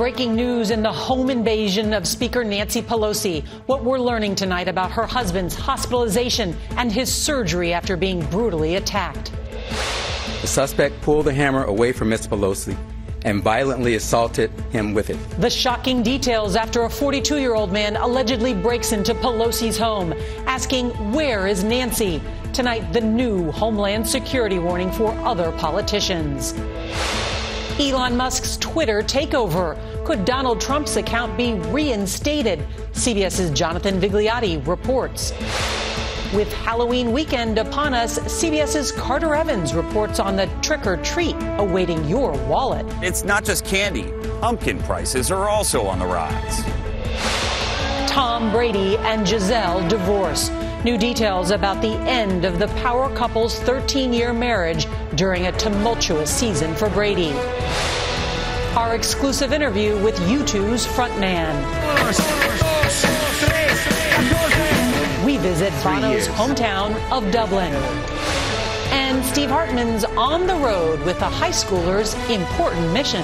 Breaking news in the home invasion of Speaker Nancy Pelosi. What we're learning tonight about her husband's hospitalization and his surgery after being brutally attacked. The suspect pulled the hammer away from Ms. Pelosi and violently assaulted him with it. The shocking details after a 42 year old man allegedly breaks into Pelosi's home, asking, Where is Nancy? Tonight, the new Homeland Security warning for other politicians. Elon Musk's Twitter takeover. Could Donald Trump's account be reinstated? CBS's Jonathan Vigliotti reports. With Halloween weekend upon us, CBS's Carter Evans reports on the trick or treat awaiting your wallet. It's not just candy, pumpkin prices are also on the rise. Tom Brady and Gisele divorce. New details about the end of the power couple's 13 year marriage during a tumultuous season for Brady. Our exclusive interview with U2's frontman. We visit Bono's hometown of Dublin. And Steve Hartman's on the road with a high schooler's important mission.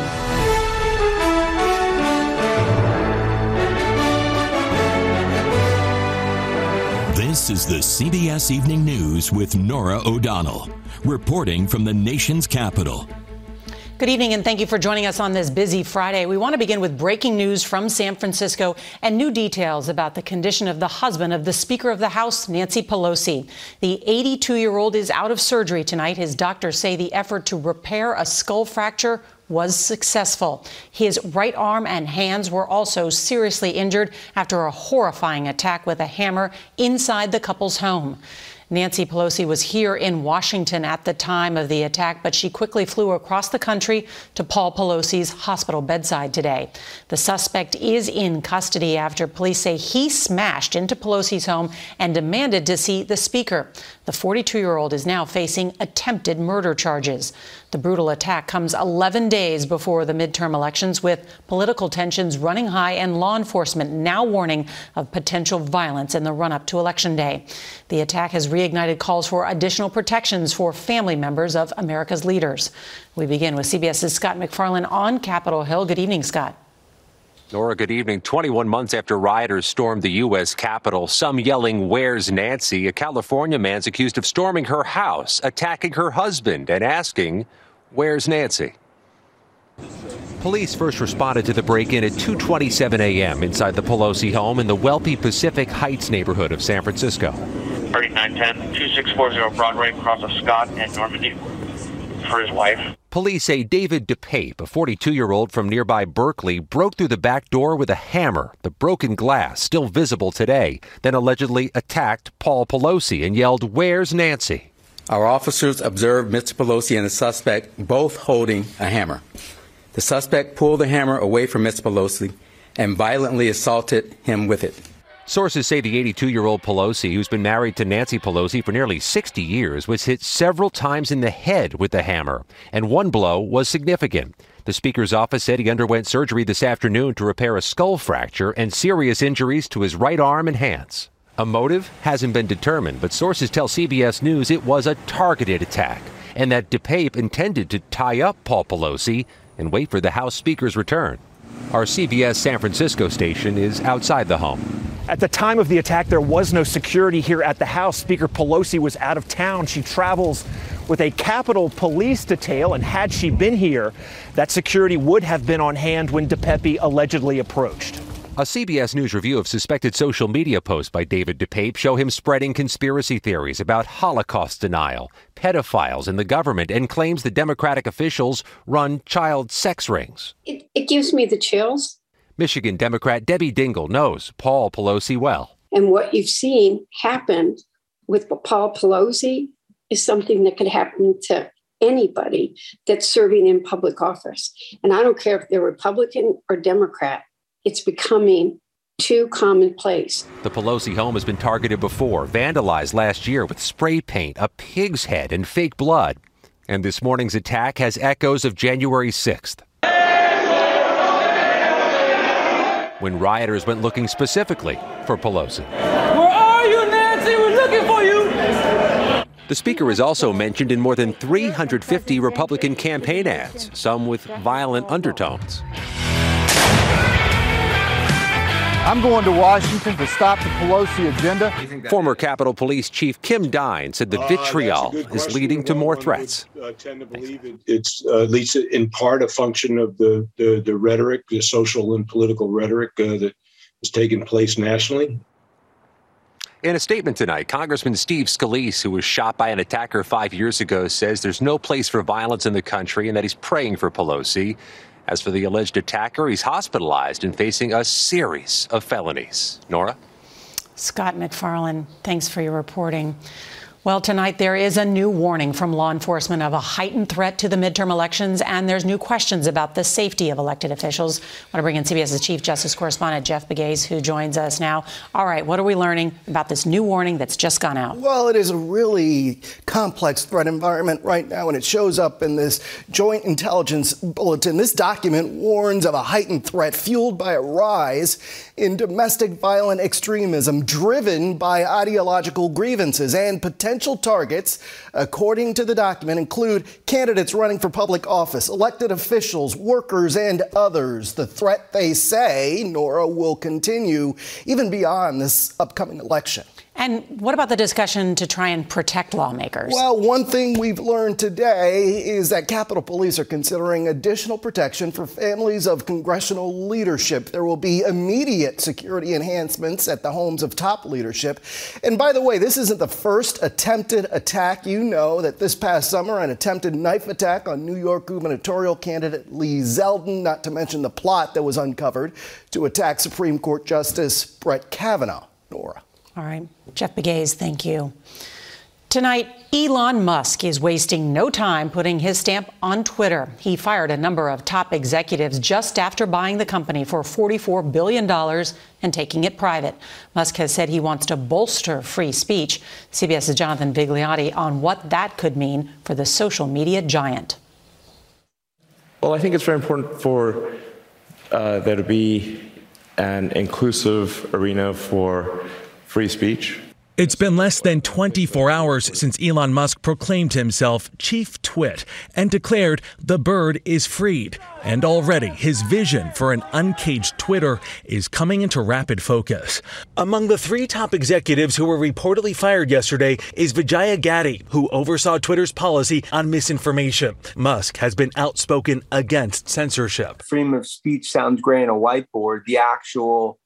This is the CBS Evening News with Norah O'Donnell, reporting from the nation's capital. Good evening, and thank you for joining us on this busy Friday. We want to begin with breaking news from San Francisco and new details about the condition of the husband of the Speaker of the House, Nancy Pelosi. The 82 year old is out of surgery tonight. His doctors say the effort to repair a skull fracture was successful. His right arm and hands were also seriously injured after a horrifying attack with a hammer inside the couple's home. Nancy Pelosi was here in Washington at the time of the attack, but she quickly flew across the country to Paul Pelosi's hospital bedside today. The suspect is in custody after police say he smashed into Pelosi's home and demanded to see the speaker. The 42 year old is now facing attempted murder charges. The brutal attack comes 11 days before the midterm elections, with political tensions running high and law enforcement now warning of potential violence in the run up to Election Day. The attack has reignited calls for additional protections for family members of America's leaders. We begin with CBS's Scott MacFarlane on Capitol Hill. Good evening, Scott. Norah, good evening. 21 months after rioters stormed the U.S. Capitol, some yelling, Where's Nancy? A California man's accused of storming her house, attacking her husband, and asking, Where's Nancy? Police first responded to the break-in at 2:27 a.m. inside the Pelosi home in the wealthy Pacific Heights neighborhood of San Francisco. 3910 2640 Broadway across of Scott and Normandy for his wife. Police say David DePape, a 42 year old from nearby Berkeley, broke through the back door with a hammer, the broken glass still visible today, then allegedly attacked Paul Pelosi and yelled, Where's Nancy? Our officers observed Mr. Pelosi and the suspect both holding a hammer. The suspect pulled the hammer away from Mr. Pelosi and violently assaulted him with it. Sources say the 82 year old Pelosi, who's been married to Nancy Pelosi for nearly 60 years, was hit several times in the head with the hammer, and one blow was significant. The Speaker's office said he underwent surgery this afternoon to repair a skull fracture and serious injuries to his right arm and hands. A motive hasn't been determined, but sources tell CBS News it was a targeted attack and that DePape intended to tie up Paul Pelosi and wait for the House Speaker's return. Our CBS San Francisco station is outside the home. At the time of the attack, there was no security here at the House. Speaker Pelosi was out of town. She travels with a Capitol Police detail, and had she been here, that security would have been on hand when DePape allegedly approached. A CBS News review of suspected social media posts by David DePape show him spreading conspiracy theories about Holocaust denial, pedophiles in the government, and claims the Democratic officials run child sex rings. It, it gives me the chills. Michigan Democrat Debbie Dingell knows Paul Pelosi well. And what you've seen happen with Paul Pelosi is something that could happen to anybody that's serving in public office. And I don't care if they're Republican or Democrat, it's becoming too commonplace. The Pelosi home has been targeted before, vandalized last year with spray paint, a pig's head, and fake blood. And this morning's attack has echoes of January 6th. when rioters went looking specifically for Pelosi. Where are you, Nancy? We're looking for you. The speaker is also mentioned in more than 350 Republican campaign ads, some with violent undertones. I'm going to Washington to stop the Pelosi agenda. Former Capitol Police Chief Kim Dine said the vitriol uh, is leading to more threats. I uh, tend to believe it, it's uh, at least in part a function of the, the, the rhetoric, the social and political rhetoric uh, that is taking place nationally. In a statement tonight, Congressman Steve Scalise, who was shot by an attacker five years ago, says there's no place for violence in the country and that he's praying for Pelosi. As for the alleged attacker, he's hospitalized and facing a series of felonies. Norah? Scott MacFarlane, thanks for your reporting. Well, tonight there is a new warning from law enforcement of a heightened threat to the midterm elections, and there's new questions about the safety of elected officials. I want to bring in CBS's Chief Justice Correspondent Jeff Pegues, who joins us now. All right, what are we learning about this new warning that's just gone out? Well, it is a really complex threat environment right now, and it shows up in this Joint Intelligence Bulletin. This document warns of a heightened threat fueled by a rise in domestic violent extremism driven by ideological grievances and potential targets, according to the document, include candidates running for public office, elected officials, workers, and others. The threat, they say, Norah, will continue even beyond this upcoming election. And what about the discussion to try and protect lawmakers? Well, one thing we've learned today is that Capitol Police are considering additional protection for families of congressional leadership. There will be immediate security enhancements at the homes of top leadership. And by the way, this isn't the first attempted attack. You know that this past summer, an attempted knife attack on New York gubernatorial candidate Lee Zeldin, not to mention the plot that was uncovered to attack Supreme Court Justice Brett Kavanaugh. Norah. All right. Jeff Pegues, thank you. Tonight, Elon Musk is wasting no time putting his stamp on Twitter. He fired a number of top executives just after buying the company for $44 billion and taking it private. Musk has said he wants to bolster free speech. CBS's Jonathan Vigliotti on what that could mean for the social media giant. Well, I think it's very important for uh, there to be an inclusive arena for free speech. It's been less than 24 hours since Elon Musk proclaimed himself Chief Twit and declared the bird is freed. And already his vision for an uncaged Twitter is coming into rapid focus. Among the three top executives who were reportedly fired yesterday is Vijaya Gadde, who oversaw Twitter's policy on misinformation. Musk has been outspoken against censorship. Freedom of speech sounds great on a whiteboard. The actual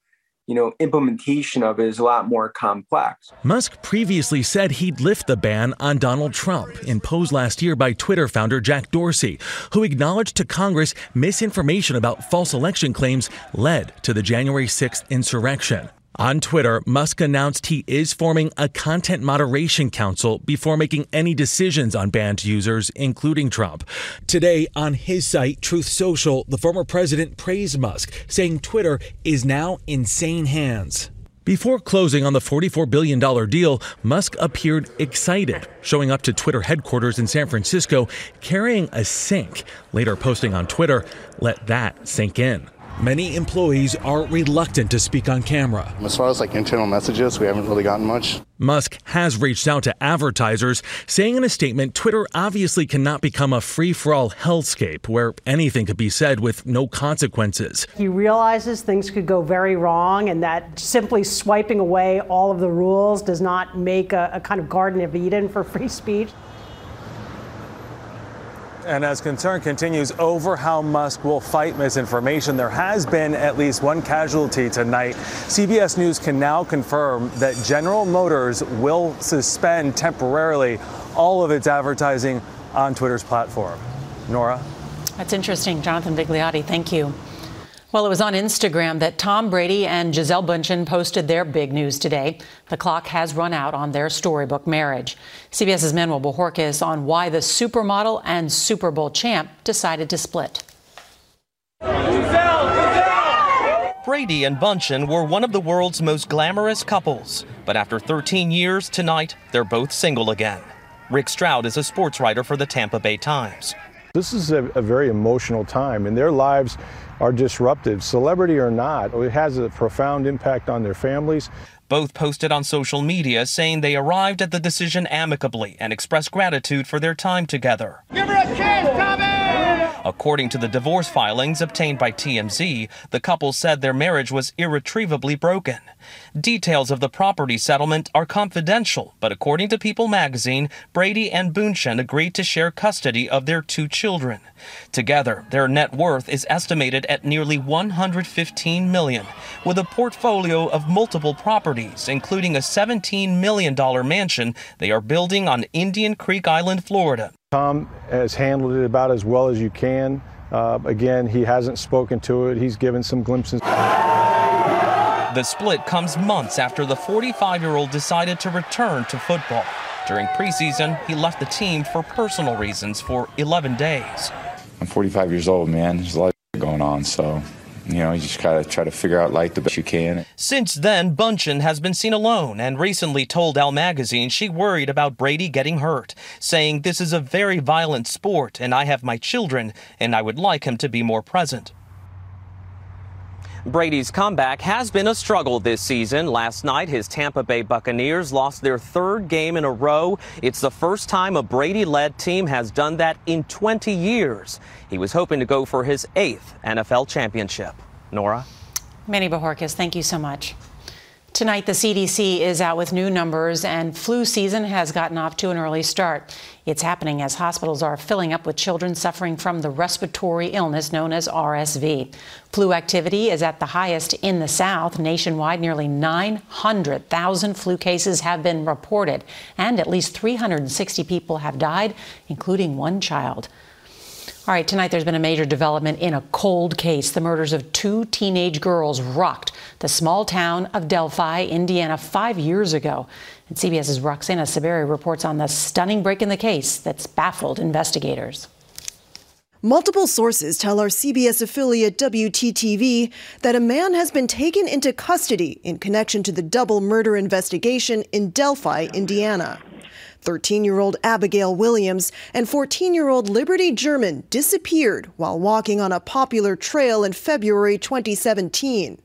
you know, implementation of it is a lot more complex. Musk previously said he'd lift the ban on Donald Trump, imposed last year by Twitter founder Jack Dorsey, who acknowledged to Congress misinformation about false election claims led to the January 6th insurrection. On Twitter, Musk announced he is forming a content moderation council before making any decisions on banned users, including Trump. Today, on his site, Truth Social, the former president praised Musk, saying Twitter is now in sane hands. Before closing on the $44 billion deal, Musk appeared excited, showing up to Twitter headquarters in San Francisco carrying a sink, later posting on Twitter, let that sink in. Many employees are reluctant to speak on camera. As far as like internal messages, we haven't really gotten much. Musk has reached out to advertisers, saying in a statement Twitter obviously cannot become a free for all hellscape where anything could be said with no consequences. He realizes things could go very wrong and that simply swiping away all of the rules does not make a, a kind of Garden of Eden for free speech. And as concern continues over how Musk will fight misinformation, there has been at least one casualty tonight. CBS News can now confirm that General Motors will suspend temporarily all of its advertising on Twitter's platform. Norah? That's interesting. Jonathan Vigliotti, thank you. Well, it was on Instagram that Tom Brady and Gisele Bündchen posted their big news today. The clock has run out on their storybook marriage. CBS's Manuel Bojorquez on why the supermodel and Super Bowl champ decided to split. Brady and Bündchen were one of the world's most glamorous couples, but after 13 years tonight, they're both single again. Rick Stroud is a sports writer for the Tampa Bay Times. This is a, a very emotional time, and their lives are disrupted, celebrity or not. It has a profound impact on their families. Both posted on social media saying they arrived at the decision amicably and expressed gratitude for their time together. Give her a kiss, Tommy! According to the divorce filings obtained by TMZ, the couple said their marriage was irretrievably broken. Details of the property settlement are confidential, but according to People magazine, Brady and Bündchen agreed to share custody of their two children. Together, their net worth is estimated at nearly 115 million, with a portfolio of multiple properties, including a 17 million dollar mansion they are building on Indian Creek Island, Florida. Tom has handled it about as well as you can. Uh, again, he hasn't spoken to it. He's given some glimpses. The split comes months after the 45 year old decided to return to football. During preseason, he left the team for personal reasons for 11 days. I'm 45 years old, man. There's a lot going on, so you know, you just gotta try to figure out life the best you can. Since then, Bündchen has been seen alone and recently told Elle magazine she worried about Brady getting hurt, saying this is a very violent sport and I have my children and I would like him to be more present. Brady's comeback has been a struggle this season. Last night, his Tampa Bay Buccaneers lost their third game in a row. It's the first time a Brady led team has done that in 20 years. He was hoping to go for his eighth NFL championship. Norah? Manny Bojorquez, thank you so much. Tonight, the CDC is out with new numbers, and flu season has gotten off to an early start. It's happening as hospitals are filling up with children suffering from the respiratory illness known as RSV. Flu activity is at the highest in the South. Nationwide, nearly 900,000 flu cases have been reported, and at least 360 people have died, including one child. All right, tonight there's been a major development in a cold case. The murders of two teenage girls rocked the small town of Delphi, Indiana, five years ago. And CBS's Roxana Saberi reports on the stunning break in the case that's baffled investigators. Multiple sources tell our CBS affiliate WTTV that a man has been taken into custody in connection to the double murder investigation in Delphi, Indiana. 13 year old Abigail Williams and 14 year old Liberty German disappeared while walking on a popular trail in February 2017.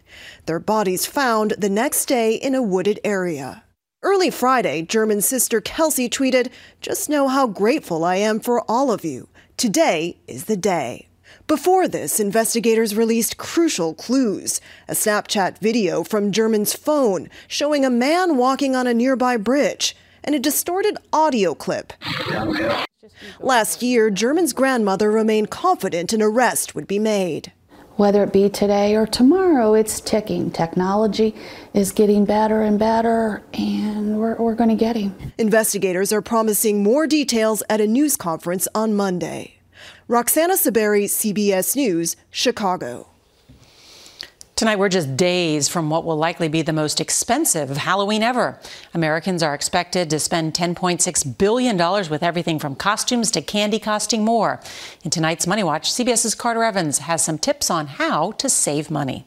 Their bodies found the next day in a wooded area. Early Friday, German sister Kelsey tweeted, Just know how grateful I am for all of you. Today is the day. Before this, investigators released crucial clues a Snapchat video from German's phone showing a man walking on a nearby bridge and a distorted audio clip. Last year, German's grandmother remained confident an arrest would be made. whether it be today or tomorrow, it's ticking. Technology is getting better and better, and we're, we're going to get him. Investigators are promising more details at a news conference on Monday. Roxana Saberi, CBS News, Chicago. Tonight, we're just days from what will likely be the most expensive Halloween ever. Americans are expected to spend $10.6 billion with everything from costumes to candy costing more. In tonight's Money Watch, CBS's Carter Evans has some tips on how to save money.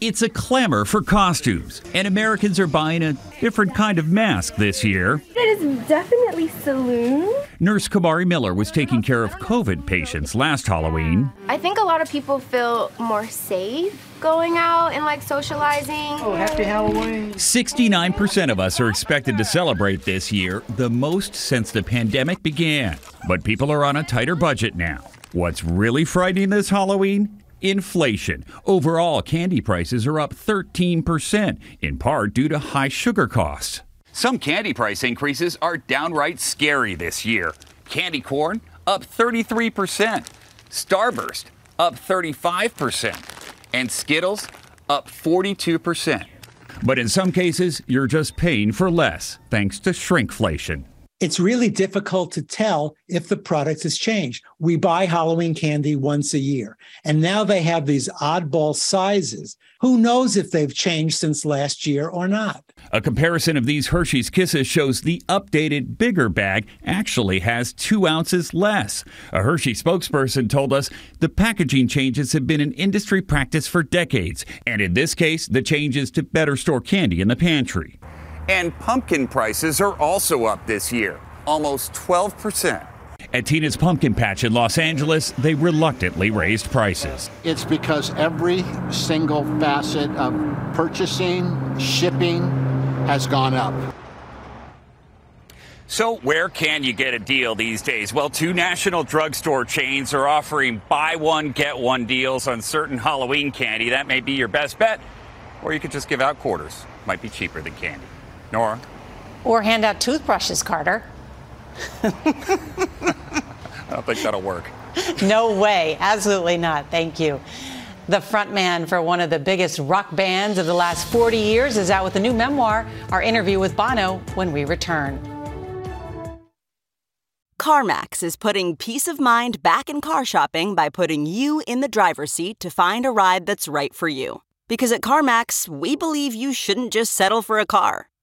It's a clamor for costumes, and Americans are buying a different kind of mask this year. It is definitely saloon. Nurse Kamari Miller was taking care of COVID patients last Halloween. I think a lot of people feel more safe going out and like socializing. Oh, happy Halloween. 69% of us are expected to celebrate this year, the most since the pandemic began. But people are on a tighter budget now. What's really frightening this Halloween? Inflation. Overall, candy prices are up 13%, in part due to high sugar costs. Some candy price increases are downright scary this year. Candy corn up 33%, Starburst up 35%, and Skittles up 42%. But in some cases, you're just paying for less thanks to shrinkflation it's really difficult to tell if the product has changed. We buy Halloween candy once a year, and now they have these oddball sizes. Who knows if they've changed since last year or not? A comparison of these Hershey's Kisses shows the updated, bigger bag actually has two ounces less. A Hershey spokesperson told us the packaging changes have been an industry practice for decades, and in this case, the changes to better store candy in the pantry. And pumpkin prices are also up this year, almost 12%. At Tina's Pumpkin Patch in Los Angeles, they reluctantly raised prices. It's because every single facet of purchasing, shipping has gone up. So, where can you get a deal these days? Well, two national drugstore chains are offering buy one, get one deals on certain Halloween candy. That may be your best bet. Or you could just give out quarters. Might be cheaper than candy. Norah? Or hand out toothbrushes, Carter. I don't think that'll work. no way. Absolutely not. Thank you. The frontman for one of the biggest rock bands of the last 40 years is out with a new memoir. Our interview with Bono when we return. CarMax is putting peace of mind back in car shopping by putting you in the driver's seat to find a ride that's right for you. Because at CarMax, we believe you shouldn't just settle for a car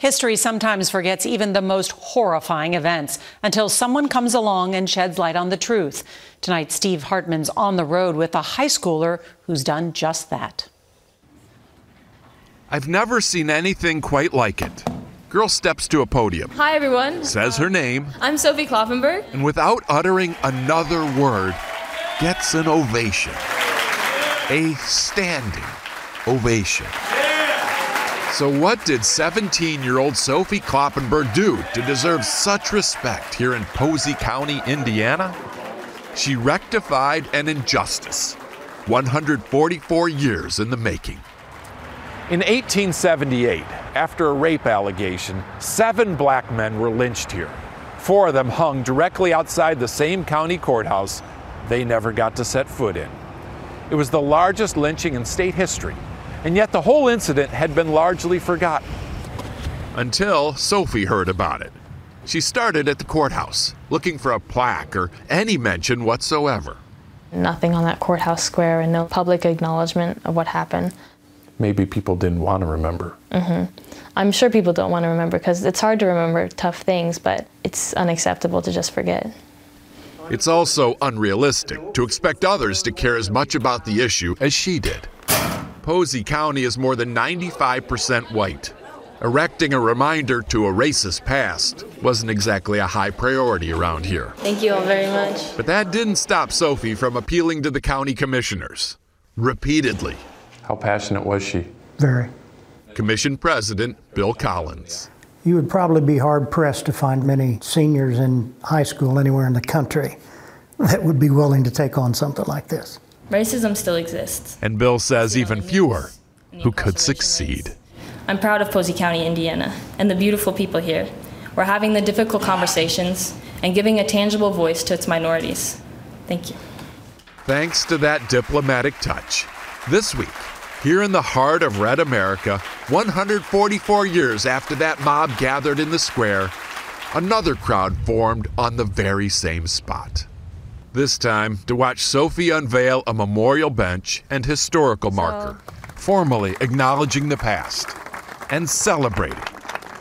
History sometimes forgets even the most horrifying events until someone comes along and sheds light on the truth. Tonight, Steve Hartman's on the road with a high schooler who's done just that. I've never seen anything quite like it. Girl steps to a podium. Hi, everyone. Says her name. I'm Sophie Kloppenberg. And without uttering another word, gets an ovation. A standing ovation. So, what did 17 year old Sophie Kloppenberg do to deserve such respect here in Posey County, Indiana? She rectified an injustice 144 years in the making. In 1878, after a rape allegation, seven black men were lynched here. Four of them hung directly outside the same county courthouse they never got to set foot in. It was the largest lynching in state history and yet the whole incident had been largely forgotten. Until Sophie heard about it. She started at the courthouse, looking for a plaque or any mention whatsoever. Nothing on that courthouse square and no public acknowledgement of what happened. maybe people didn't want to remember. hmm I'm sure people don't want to remember because it's hard to remember tough things, but it's unacceptable to just forget. It's also unrealistic to expect others to care as much about the issue as she did. Posey County is more than 95% white. Erecting a reminder to a racist past wasn't exactly a high priority around here. Thank you all very much. But that didn't stop Sophie from appealing to the county commissioners repeatedly. How passionate was she? Very. Commission President Bill Collins. You would probably be hard pressed to find many seniors in high school anywhere in the country that would be willing to take on something like this. Racism still exists. And Bill says even fewer who could succeed. I'm proud of Posey County, Indiana, and the beautiful people here. We're having the difficult conversations and giving a tangible voice to its minorities. Thank you. Thanks to that diplomatic touch. This week, here in the heart of Red America, 144 years after that mob gathered in the square, another crowd formed on the very same spot. This time to watch Sophie unveil a memorial bench and historical marker, formally acknowledging the past and celebrating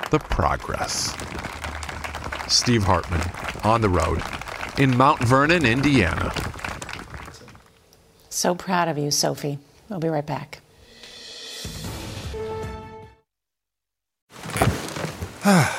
the progress. Steve Hartman on the road in Mount Vernon, Indiana. So proud of you, Sophie. We'll be right back.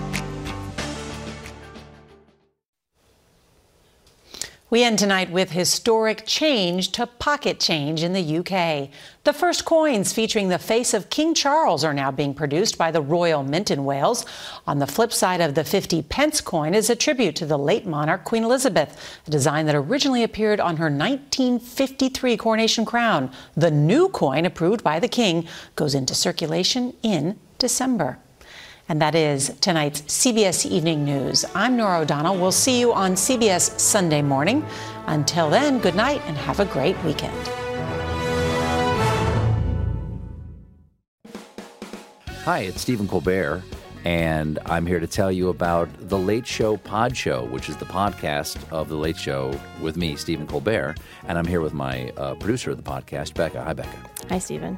We end tonight with historic change to pocket change in the UK. The first coins featuring the face of King Charles are now being produced by the Royal Mint in Wales. On the flip side of the 50 pence coin is a tribute to the late monarch Queen Elizabeth, a design that originally appeared on her 1953 coronation crown. The new coin, approved by the King, goes into circulation in December. And that is tonight's CBS Evening News. I'm Norah O'Donnell. We'll see you on CBS Sunday morning. Until then, good night and have a great weekend. Hi, it's Stephen Colbert, and I'm here to tell you about The Late Show Pod Show, which is the podcast of The Late Show with me, Stephen Colbert. And I'm here with my uh, producer of the podcast, Becca. Hi, Becca. Hi, Stephen.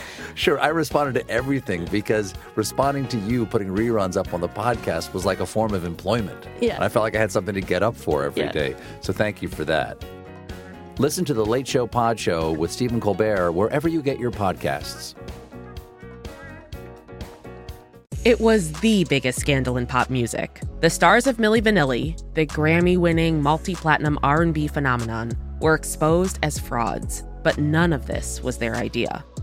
Sure, I responded to everything because responding to you putting reruns up on the podcast was like a form of employment. Yeah. And I felt like I had something to get up for every day. Yeah. So thank you for that. Listen to the Late Show Pod Show with Stephen Colbert wherever you get your podcasts. It was the biggest scandal in pop music. The stars of Milli Vanilli, the Grammy-winning multi-platinum R&B phenomenon, were exposed as frauds, but none of this was their idea.